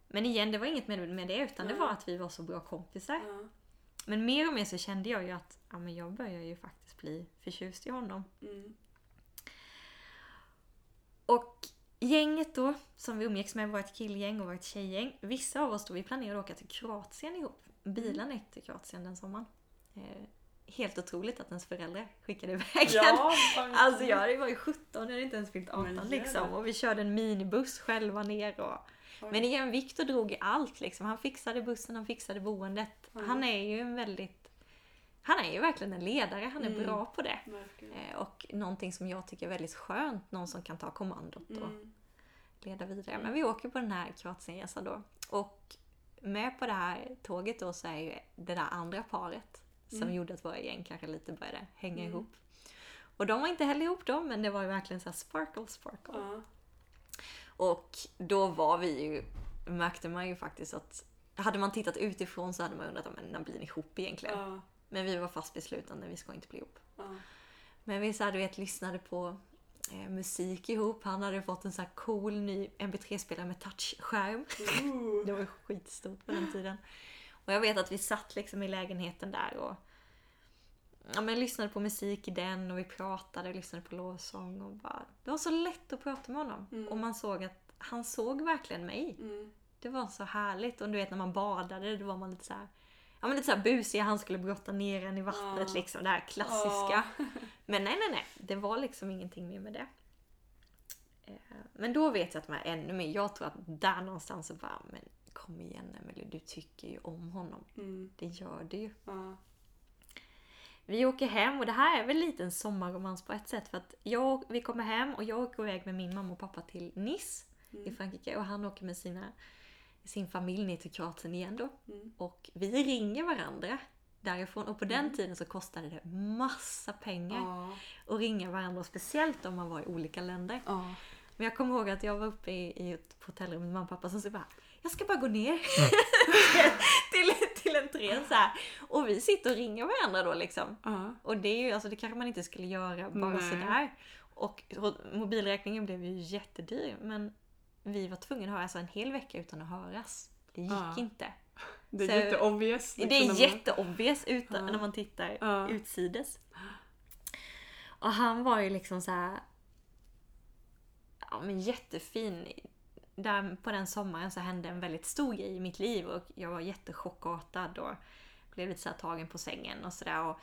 Men igen, det var inget med, det utan det Nej. var att vi var så bra kompisar. Ja. Men mer och mer så kände jag ju att ja, men jag börjar ju faktiskt bli förtjust i honom. Mm. Och gänget då, som vi umgicks med, vårt killgäng och vårt tjejgäng. Vissa av oss då, vi planerade att åka till Kroatien ihop. Bilen gick till Kroatien den sommaren. Helt otroligt att ens föräldrar skickade iväg en. Ja, verkligen. Alltså jag var ju 17, jag hade inte ens fyllt 18 Men liksom. Och vi körde en minibuss själva ner och... Oj. Men igen, Viktor drog i allt liksom. Han fixade bussen, han fixade boendet. Mm. Han är ju en väldigt... Han är ju verkligen en ledare, han är Mm. bra på det. Verkligen. Eh, Och någonting som jag tycker är väldigt skönt, någon som kan ta kommandot och Mm. leda vidare. Men vi åker på den här Kroatienresan då. Och med på det här tåget då så är ju det där andra paret som Mm. gjorde att våra gäng kanske lite började hänga Mm. ihop. Och de var inte heller ihop då, men det var ju verkligen så sparkle, sparkle. Ja. Och då var vi ju, märkte man ju faktiskt att hade man tittat utifrån så hade man undrat, men när blir ni ihop egentligen? Ja. Men vi var fast beslutna, vi ska inte bli ihop. Ja. Men vi så här, du vet, lyssnade på eh, musik ihop. Han hade fått en så här cool ny MP3-spelare med touchskärm. Det var ju skitstort på den tiden. Och jag vet att vi satt liksom i lägenheten där och ja, men lyssnade på musik i den och vi pratade och lyssnade på lovsång. Och bara, det var så lätt att prata med honom. Mm. Och man såg att han såg verkligen mig. Mm. Det var så härligt. Och du vet när man badade, då var man lite så här Ja men lite såhär busig, han skulle brotta ner en i vattnet Ja. liksom. Det här klassiska. Ja. Men nej, nej, nej. Det var liksom ingenting mer med det. Eh, Men då vet jag att man är ännu mer. Jag tror att där någonstans så bara, men kom igen Emelie, du tycker ju om honom. Mm. Det gör du ju. Ja. Vi åker hem och det här är väl lite en sommarromans på ett sätt. För att jag, vi kommer hem och jag åker iväg med min mamma och pappa till Nice i Mm. Frankrike. Och han åker med sina, sin familj ner till Kroatien igen då. Mm. Och vi ringer varandra därifrån. Och på den Mm. tiden så kostade det massa pengar Ja. att ringa varandra. Speciellt om man var i olika länder. Ja. Men jag kommer ihåg att jag var uppe i, i ett hotellrum med mamma och pappa som så bara Jag ska bara gå ner till, till entrén så här. Och vi sitter och ringer varandra då liksom. Ja. Och det är ju, alltså det kanske man inte skulle göra bara Nej. sådär. Och mobilräkningen blev ju jättedyr. Men vi var tvungna att höra alltså en hel vecka utan att höras. Det gick Ja. inte. Det är Så- jätteobvious. liksom, Det när är man- jätteobvious utan, Ja. när man tittar utsides. Och han var ju liksom så här. Ja men jättefin. Där på den sommaren så hände en väldigt stor grej i mitt liv och jag var jättechockartad och blev lite så tagen på sängen och sådär.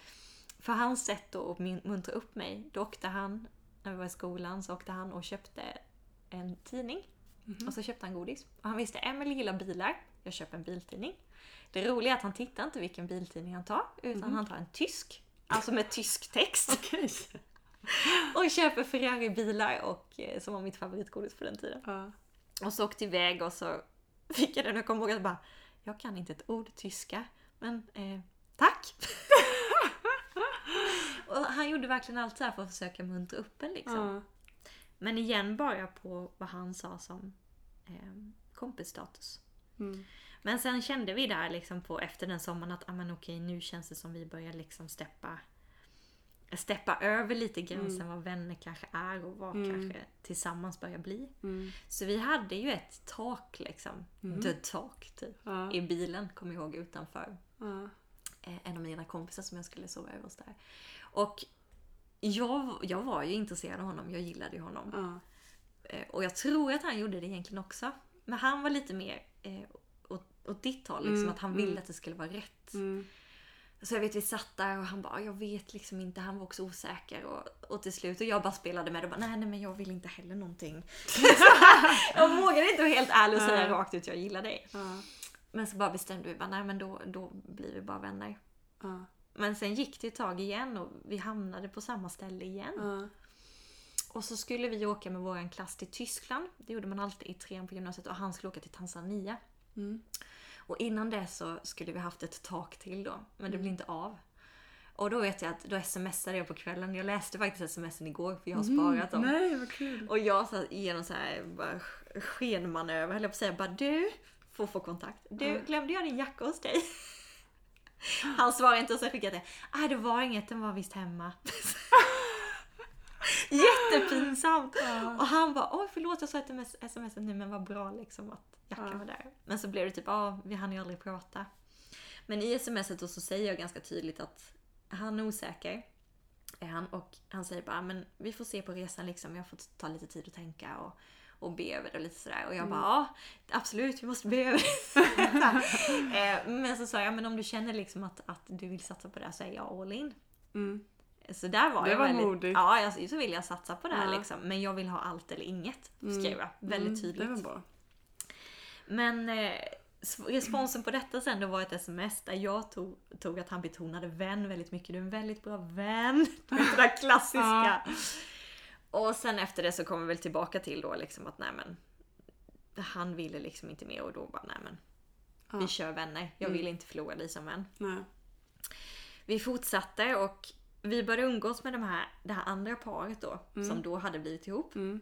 För hans sätt då att mun- muntra upp mig, då åkte han, när vi var i skolan, så åkte han och köpte en tidning. Mhm. Och så köpte han godis. Och han visste, Emelie gillar bilar, jag köper en biltidning. Det roliga är att han tittar inte vilken biltidning han tar, utan Mhm. han tar en tysk. Alltså med tysk text. Okej. Och köper Ferrari-bilar och eh, som var mitt favoritgodis på den tiden. Ja. Och så åkte iväg och så fick jag den och jag kommer ihåg att bara, jag kan inte ett ord tyska, men eh, tack! och han gjorde verkligen allt så här för att försöka muntra upp en liksom. Ja. Men igen bara på vad han sa som eh, kompisstatus. Mm. Men sen kände vi där liksom på efter den sommaren att ah, men okej, nu känns det som vi börjar liksom steppa steppa över lite gränsen vad vänner kanske är och vad Mm. kanske tillsammans börjar bli. Mm. Så vi hade ju ett tak liksom, Mm. the talk typ, Ja. i bilen kommer jag ihåg utanför. Ja. Eh, en av mina kompisar som jag skulle sova över hos där. Och jag, jag var ju intresserad av honom, jag gillade ju honom. Ja. Eh, Och jag tror att han gjorde det egentligen också. Men han var lite mer eh, åt, åt ditt håll, liksom, Mm, att han ville mm. att det skulle vara rätt. Så jag vet vi satt där och han bara, jag vet liksom inte, han var också osäker. Och, och till slut, och jag bara spelade med och bara, nej nej men jag vill inte heller någonting. jag vågade inte vara helt ärlig och säga rakt ut, jag gillar dig. Men så bara bestämde vi, bara, nej men då, då blir vi bara vänner. Men sen gick det ett tag igen och vi hamnade på samma ställe igen. Och så skulle vi åka med våran klass till Tyskland. Det gjorde man alltid i trean på gymnasiet. Och han skulle åka till Tanzania. Mm. Och innan det så skulle vi haft ett tak till då. Men det blev Mm. inte av. Och då vet jag att då smsade jag på kvällen. Jag läste faktiskt smsen igår för jag har Mm. sparat dem. Nej, vad kul. Och jag satt igenom så här bara skenmanöver höll jag på att säga. Bara du, får få kontakt. Du, Mm. glömde jag din jacka hos dig? Han svarade inte och så skickade jag det. Nej det var inget, den var visst hemma. Jättepinsamt! Ja. Och han bara, oj förlåt jag sa sms nu men vad bra liksom att jackan Ja. var där. Men så blev det typ, ja vi hann ju aldrig prata. Men i smset då så säger jag ganska tydligt att han är osäker. Är han, och han säger bara, men vi får se på resan liksom. Jag får ta lite tid att tänka och, och be över det och lite sådär. Och jag bara, ja absolut vi måste be över det. Eh, men så sa jag, men om du känner liksom att, att du vill satsa på det här så är jag all in. Mm. Så där var Det jag var väldigt... modigt. Ja, så vill jag satsa på det här Ja. liksom. Men jag vill ha allt eller inget. Skrev jag. Väldigt Mm, tydligt. Det var bra. Men eh, responsen på detta sen då var ett sms där jag tog, tog att han betonade vän väldigt mycket. Du är en väldigt bra vän. Du vet, Det där klassiska. Och sen efter det så kom vi väl tillbaka till då liksom att nej men han ville liksom inte mer och då bara nej men Ja. vi kör vänner. Jag vill inte förlora dig som vän. Nej. Vi fortsatte och vi började umgås med de här, det här andra paret då som då hade blivit ihop. Mm.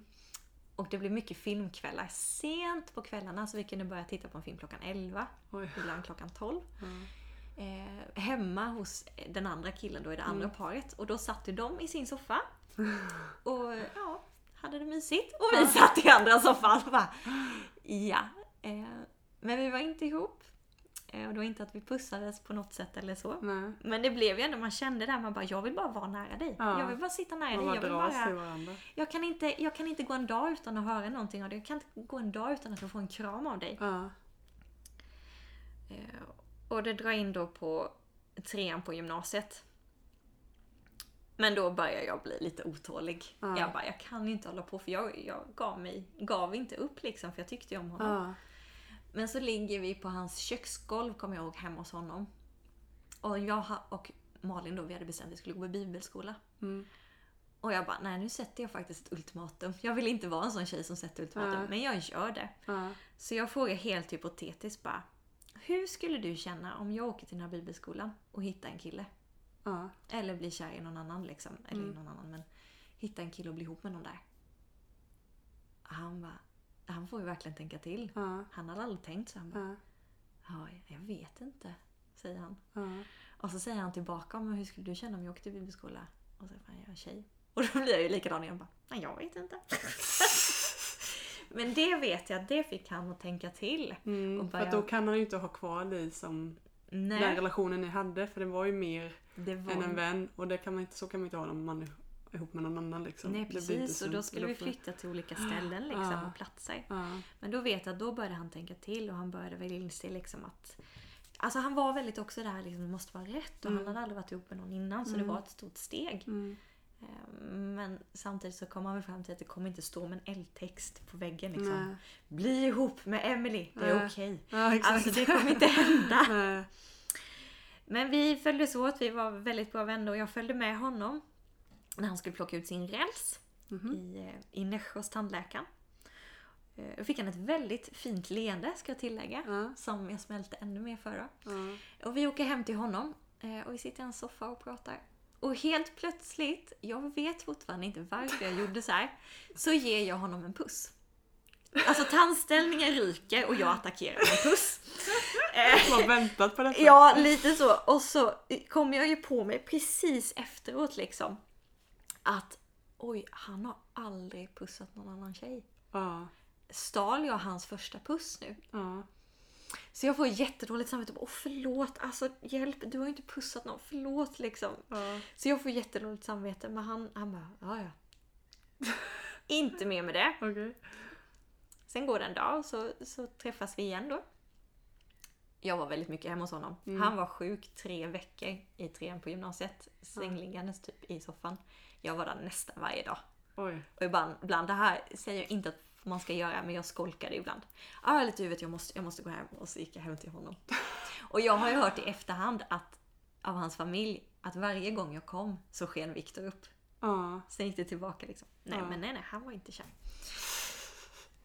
Och det blev mycket filmkvällar sent på kvällarna så vi kunde börja titta på en film klockan 11, Oj. ibland klockan 12. Ja. Eh, hemma hos den andra killen då i det andra paret och då satt ju de i sin soffa och ja, hade det mysigt. Och vi satt i andra soffan och bara ja. Eh, men vi var inte ihop. Eh, och det var inte att vi pussades på något sätt eller så. Nej. Men det blev ju ändå, man kände där, man bara jag vill bara vara nära dig. Ja. Jag vill bara sitta nära Man dig. Jag, vill bara, jag, kan inte, jag kan inte gå en dag utan att höra någonting av dig. Jag kan inte gå en dag utan att får en kram av dig. Ja. Eh, och det drar in då på trean på gymnasiet. Men då börjar jag bli lite otålig. Ja. Jag bara, jag kan inte hålla på för jag, jag gav mig, gav inte upp liksom för jag tyckte ju om honom. Men så ligger vi på hans köksgolv, kommer jag ihåg, hemma hos honom. Och jag och Malin då, vi hade bestämt att vi skulle gå på bibelskola. Mm. Och jag bara, nej nu sätter jag faktiskt ett ultimatum. Jag vill inte vara en sån tjej som sätter ultimatum, Nej. men jag gör det. Ja. Så jag frågar helt hypotetiskt bara, hur skulle du känna om jag åker till den här bibelskolan och hittar en kille? Eller blir kär i någon annan liksom. Eller i någon annan, men hitta en kille och bli ihop med någon där. Han bara, han får ju verkligen tänka till. Ja. Han hade aldrig tänkt så. Han bara, Ja. ja, jag vet inte, säger han. Ja. Och så säger han tillbaka, men hur skulle du känna om jag åkte till bibelskola? Och så säger han, jag är tjej. Och då blir jag ju likadan igen. Bara, Nej, jag vet inte. men det vet jag, det fick han att tänka till. Mm, Och för börja- då kan han ju inte ha kvar dig som den Nej, relationen ni hade. För det var ju mer var... än en vän. Och det kan man inte, så kan man inte ha är ihop med någon annan. Liksom. Nej Det precis, och då skulle vi flytta till olika ställen liksom, Ja. och platser. Ja. Men då vet jag att då började han tänka till och han började väl inse liksom att Alltså han var väldigt också där liksom, det måste vara rätt och han hade aldrig varit ihop med någon innan så det var ett stort steg. Mm. Eh, Men samtidigt så kom han väl fram till att det kommer inte stå med en eldtext på väggen liksom. Nej. Bli ihop med Emily, det är okej. Ja, exakt. Alltså det kommer inte hända. Nej. Men vi följdes åt, vi var väldigt bra vänner och jag följde med honom när han skulle plocka ut sin räls i, eh, i Nässjö hos tandläkaren. Eh, Då fick han ett väldigt fint leende ska jag tillägga. Ja. Som jag smälte ännu mer för. Ja. Och vi åker hem till honom eh, och vi sitter i en soffa och pratar. Och helt plötsligt, jag vet fortfarande inte varför jag gjorde så här, så ger jag honom en puss. Alltså tandställningen ryker och jag attackerar med en puss. Man har väntat på detta. Ja, lite så. Och så kom jag ju på mig precis efteråt liksom. Att oj, han har aldrig pussat någon annan tjej. Ja. Stal jag hans första puss nu? Ja. Så jag får jättedåligt samvete. Åh förlåt, alltså hjälp, du har ju inte pussat någon. Förlåt liksom. Ja. Så jag får jättedåligt samvete. Men han, han bara, ja ja. inte mer med det. Okej. Sen går det en dag och så, så träffas vi igen då. Jag var väldigt mycket hemma hos honom. Han var sjuk tre veckor i trean på gymnasiet. Sängliggandes typ i soffan. Jag var där nästan varje dag. Oj. Och ibland, ibland det här säger jag inte att man ska göra, men jag skolkade ibland. Ja, jag är lite huvud, jag måste, jag måste gå hem. Och så gick jag hem till honom. Och jag har ju hört i efterhand att av hans familj att varje gång jag kom så sken Viktor upp. Ja. Sen gick det tillbaka liksom. Nej Ja. men nej nej, han var inte kär.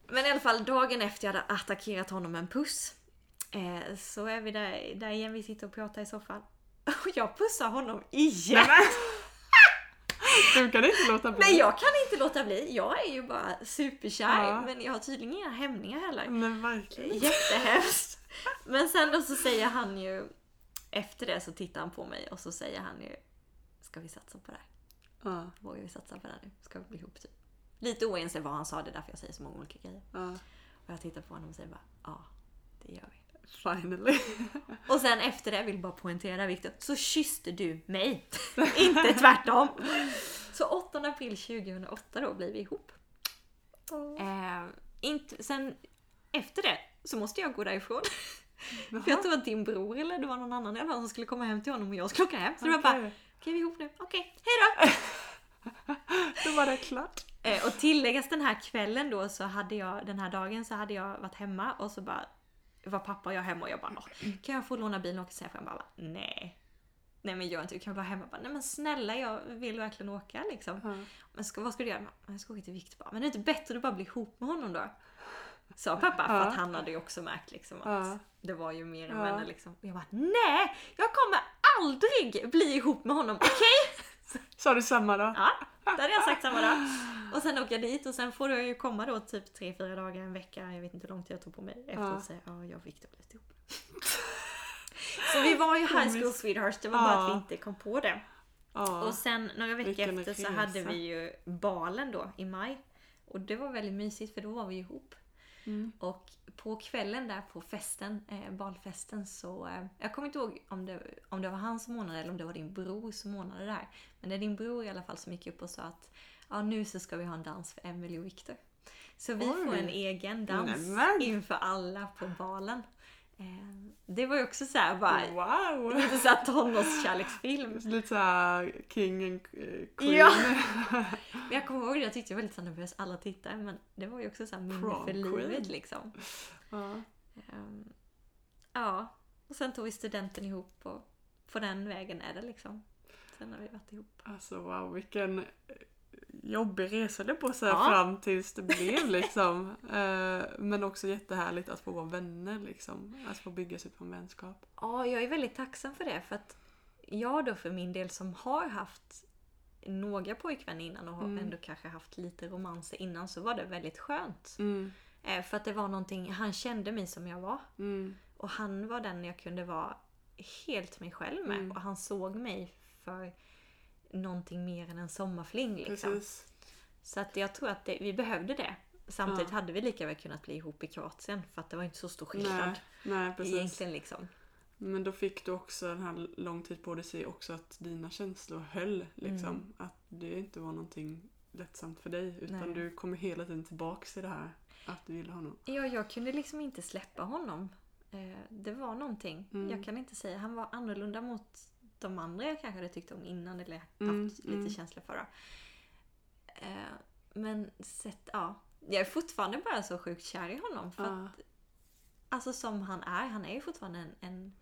Men i alla fall dagen efter jag hade attackerat honom med en puss. Eh, så är vi där, där igen, vi sitter och pratar i soffan. Och jag pussar honom igen! Du kan inte låta bli. Nej jag kan inte låta bli. Jag är ju bara superkär. Ja. Men jag har tydligen inga hämningar heller. Men verkligen. Jättehemskt. Men sen då så säger han ju, efter det så tittar han på mig och så säger han ju, ska vi satsa på det här? Ja. Vågar vi satsa på det här nu? Ska vi bli ihop typ? Lite oense vad han sa, det är därför jag säger så många olika grejer. Ja. Och jag tittar på honom och säger bara, ja, det gör vi. Finally. Och sen efter det, jag vill bara poängtera Viktor, så kysste du mig. Inte tvärtom. Så 8 april 2008 då blir vi ihop. Eh, inte, sen efter det så måste jag gå därifrån. För jag tror att din bror eller det var någon annan i alla fall som skulle komma hem till honom och jag skulle åka hem. Så det var bara, okej vi är ihop nu, okej, hejdå! Då var det klart. Eh, och tilläggas den här kvällen då så hade jag, den här dagen så hade jag varit hemma och så bara var pappa och jag hemma och jag bara "Åh, kan jag få låna bilen och åka sen? Jag bara nej. Nej men gör inte det, kan jag vara hemma? Jag Bara, nej men snälla jag vill verkligen åka liksom. Ja. Men ska, vad ska du göra? Jag ska åka till Viktor. Men det är inte bättre att bara bli ihop med honom då? Sa pappa, för att han hade ju också märkt liksom att det var ju mer än vänner liksom. Och jag bara, nej! Jag kommer aldrig bli ihop med honom, okej? Sa du samma då? Ja, det hade jag sagt samma dag. Och sen åka dit och sen får jag ju komma då typ tre fyra dagar, en vecka, jag vet inte hur lång tid jag tog på mig efter Ja. att säga ja, jag och Viktor blivit ihop. Så vi var ju high school sweethearts, det var bara att vi inte kom på det. Och sen några veckor Vilken efter så resa. hade vi ju balen då i maj. Och det var väldigt mysigt för då var vi ihop. Mm. Och på kvällen där på festen, eh, balfesten så... Eh, jag kommer inte ihåg om det, om det var han som ordnade eller om det var din bror som ordnade det där. Men det är din bror i alla fall som gick upp och sa att ja, nu så ska vi ha en dans för Emily och Victor. Så vi Oj. får en egen dans Nämen. inför alla på balen. Eh, det var ju också så här bara... Wow! Lite såhär tonårskärleksfilm. Lite såhär king and eh, queen. Ja. Men jag kommer ihåg det, jag tyckte jag var lite så nervös alla tittare men det var ju också så här minne för livet liksom. ja. Ehm, ja, och sen tog vi studenten ihop och på den vägen är det liksom. Sen har vi varit ihop. Alltså wow, vilken jobbig resa det på sig Ja. fram tills det blev liksom. Eh, men också jättehärligt att få vara vänner liksom. Att få bygga sig på en vänskap. Ja, jag är väldigt tacksam för det för att jag då för min del som har haft några pojkvänner innan och har Mm. ändå kanske haft lite romanser innan så var det väldigt skönt. Mm. Eh, för att det var någonting, han kände mig som jag var. Mm. Och han var den jag kunde vara helt mig själv med. Mm. Och han såg mig för någonting mer än en sommarfling. Liksom. Precis. Så att jag tror att det, vi behövde det. Samtidigt Ja. hade vi lika väl kunnat bli ihop i Kroatien för att det var inte så stor skillnad Nej, nej egentligen. Liksom. Men då fick du också den här lång tid på dig också att dina känslor höll. Liksom. Mm. Att det inte var någonting lättsamt för dig. Utan Nej. du kommer hela tiden tillbaks till det här. Att du gillar honom. Ja, jag kunde liksom inte släppa honom. Eh, det var någonting. Mm. Jag kan inte säga. Han var annorlunda mot de andra jag kanske hade tyckt om innan eller haft Mm, lite mm. känsla för. Då. Eh, men sett, ja. Jag är fortfarande bara så sjukt kär i honom. För Ja. att, alltså som han är, han är ju fortfarande en, en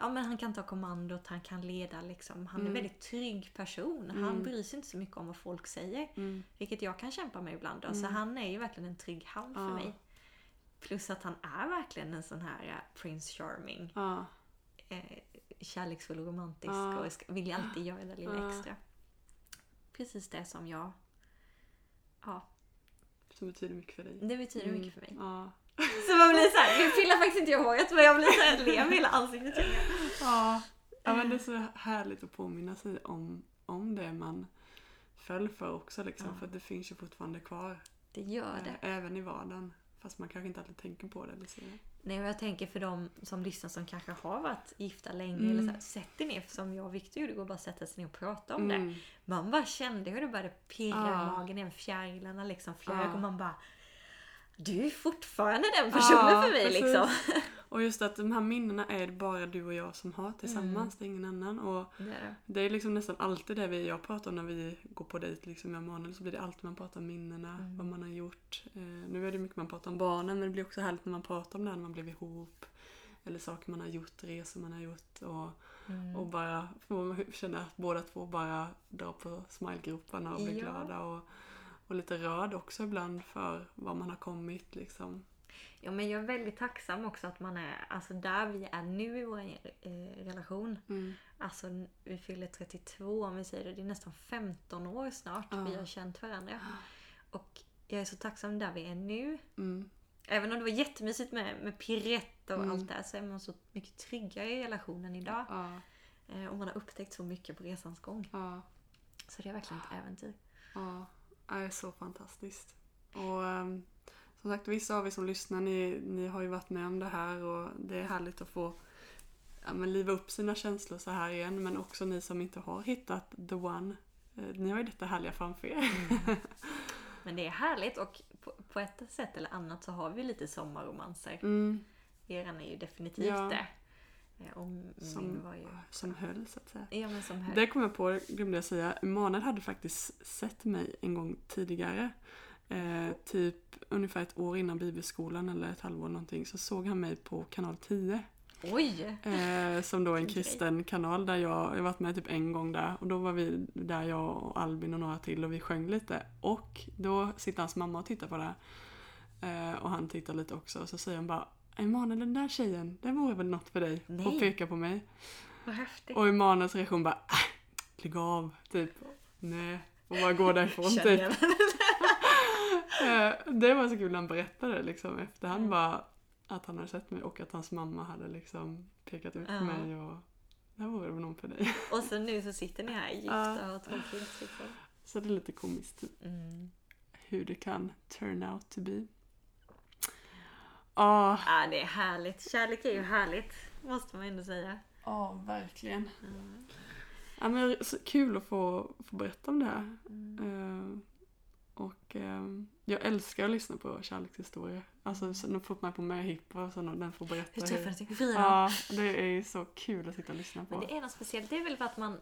Ja men han kan ta kommandot, han kan leda liksom. Han är en Mm. väldigt trygg person. Han Mm. bryr sig inte så mycket om vad folk säger. Mm. Vilket jag kan kämpa med ibland. Då. Så Mm. han är ju verkligen en trygg för Ja. mig. Plus att han är verkligen en sån här eh, Prince Charming. Ja. Eh, kärleksfull och romantisk Ja. och vill alltid göra det lilla Ja. extra. Precis det som jag... Ja, Som betyder mycket för dig. det betyder Mm. mycket för mig. Ja. Så man blir såhär, nu pillar faktiskt inte jag håret men jag blir såhär, ler med hela ansiktet. jag. Ja. ja, men det är så härligt att påminna sig om, om det man föll för också. Liksom, Ja. För det finns ju fortfarande kvar. Det gör det. eh, Även i vardagen. Fast man kanske inte alltid tänker på det. Eller så. Nej, och jag tänker för de som lyssnar som kanske har varit gifta länge. Mm. Eller så här, sätt er ner som jag och Victor gjorde. Och bara sätta sig ner och prata om det. Mm. Man bara kände hur det började pirra i magen igen. Fjärilarna liksom flög Ja. och man bara Du är fortfarande den personen Ja, för mig precis. liksom. Och just att de här minnena är det bara du och jag som har tillsammans. Det är ingen annan. Och Det är det. det är liksom nästan alltid det vi, jag pratar om när vi går på dejt liksom med Emanuel. Så blir det alltid man pratar om minnena, Mm. vad man har gjort. Eh, nu är det mycket man pratar om barnen men det blir också härligt när man pratar om det här när man blev ihop. eller saker man har gjort, resor man har gjort och, Mm. och bara få känna att båda två bara drar på smilegroparna och blir Ja. glada och, och lite rörd också ibland för vad man har kommit liksom. Ja, men jag är väldigt tacksam också att man är alltså där vi är nu i vår eh, relation. Mm. Alltså vi fyller 32 om vi säger det. Det är nästan 15 år snart Ja. vi har känt varandra. Och jag är så tacksam där vi är nu. Mm. Även om det var jättemysigt med, med pirett och Mm. allt det här så är man så mycket tryggare i relationen idag. Ja, Eh, och man har upptäckt så mycket på resans gång. ja, Så det är verkligen ett äventyr. ja. Är så fantastiskt. Och ehm, som sagt, vissa av er som lyssnar, ni, ni har ju varit med om det här och det är härligt att få ja, men liva upp sina känslor så här igen. Men också ni som inte har hittat the one. Eh, Ni har ju detta härliga framför er. Men det är härligt och på, på ett sätt eller annat så har vi lite sommarromanser. Mm, Eran är ju definitivt Ja. det. Och min Som- var ju... som höll så att säga. Ja men som höll. Det kom jag på, glömde jag säga. Emanuel hade faktiskt sett mig en gång tidigare. Eh, typ ungefär ett år innan bibelskolan eller ett halvår någonting så såg han mig på kanal 10. Oj! Eh, som då är en kristen kanal där jag, jag varit med typ en gång där och då var vi där jag och Albin och några till och vi sjöng lite. Och då sitter hans mamma och tittar på det. Eh, och han tittar lite också och så säger han bara Emanuel den där tjejen, det vore väl något för dig? Nej. Och pekar på mig. Vad häftigt. Och Emanuels reaktion bara äh, lägg av, typ. Nej. Och bara gå därifrån typ. Eh, det var så kul när han berättade liksom efterhand Mm. bara att han hade sett mig och att hans mamma hade liksom pekat ut Ja. mig och det här vore väl någon för dig. Och så nu så sitter ni här gifta och tråkigt liksom. Så det är lite komiskt typ, Mm. hur det kan turn out to be. Ja, Ja, det är härligt. Kärlek är ju härligt. Måste man ändå säga. ja verkligen. Mm. Ja, men så kul att få, få berätta om det här. Mm. Eh, och eh, jag älskar att lyssna på kärlekshistorier. Alltså så de får mig på möhippa och när den får berätta. Hur ni? Hur firade Ja, det är så kul att sitta och lyssna Men på. det är något speciellt. Det är väl för att man,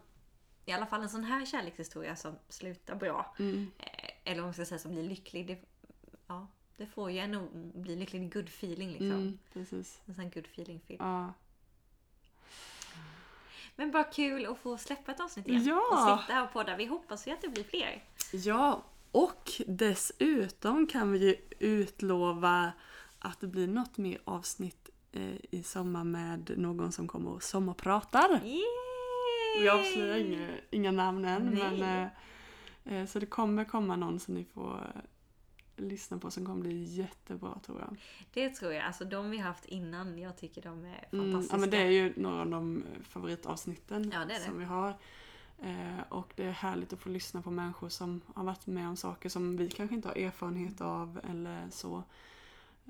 i alla fall en sån här kärlekshistoria som slutar bra, Mm, eh, eller om man ska säga som blir lycklig, det, ja, det får ju en att bli lycklig. Good feeling liksom. mm, precis. En sån good feeling film. Ja. Men bara kul att få släppa ett avsnitt igen. Ja. Och sitta här och podda. Vi hoppas ju att det blir fler. ja, och dessutom kan vi ju utlova att det blir något mer avsnitt eh, i sommar med någon som kommer och sommarpratar. Yay! Vi avslöjar inga, inga namn än, Nej. men eh, eh, så det kommer komma någon som ni får lyssna på som kommer bli jättebra tror jag. Det tror jag. Alltså de vi haft innan, jag tycker de är Mm, fantastiska. ja men det är ju några av de favoritavsnitten Ja, det det. som vi har. Eh, och det är härligt att få lyssna på människor som har varit med om saker som vi kanske inte har erfarenhet av eller så.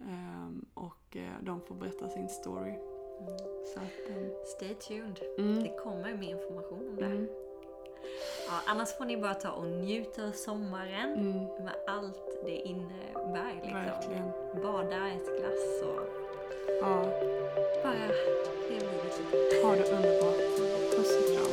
Ehm, och eh, de får berätta sin story. Mm. Så att, eh, Stay tuned. mm, Det kommer mer information om det. här. Ja, annars får ni bara ta och njuta av sommaren mm, med allt det innebär. Liksom. verkligen. Bada, ett glass och Ja, bara leva livet lite. ha det underbart. Puss och kram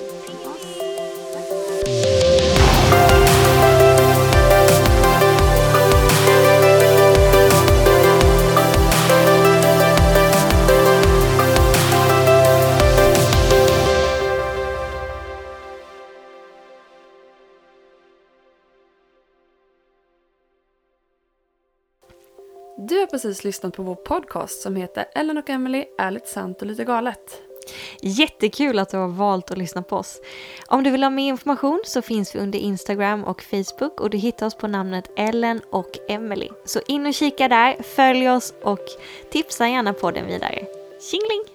precis lyssnat på vår podcast som heter Ellen och Emily är lite sant och lite galet. Jättekul att du har valt att lyssna på oss. Om du vill ha mer information så finns vi under Instagram och Facebook och du hittar oss på namnet Ellen och Emily. Så in och kika där, följ oss och tipsa gärna podden vidare. Tjingling!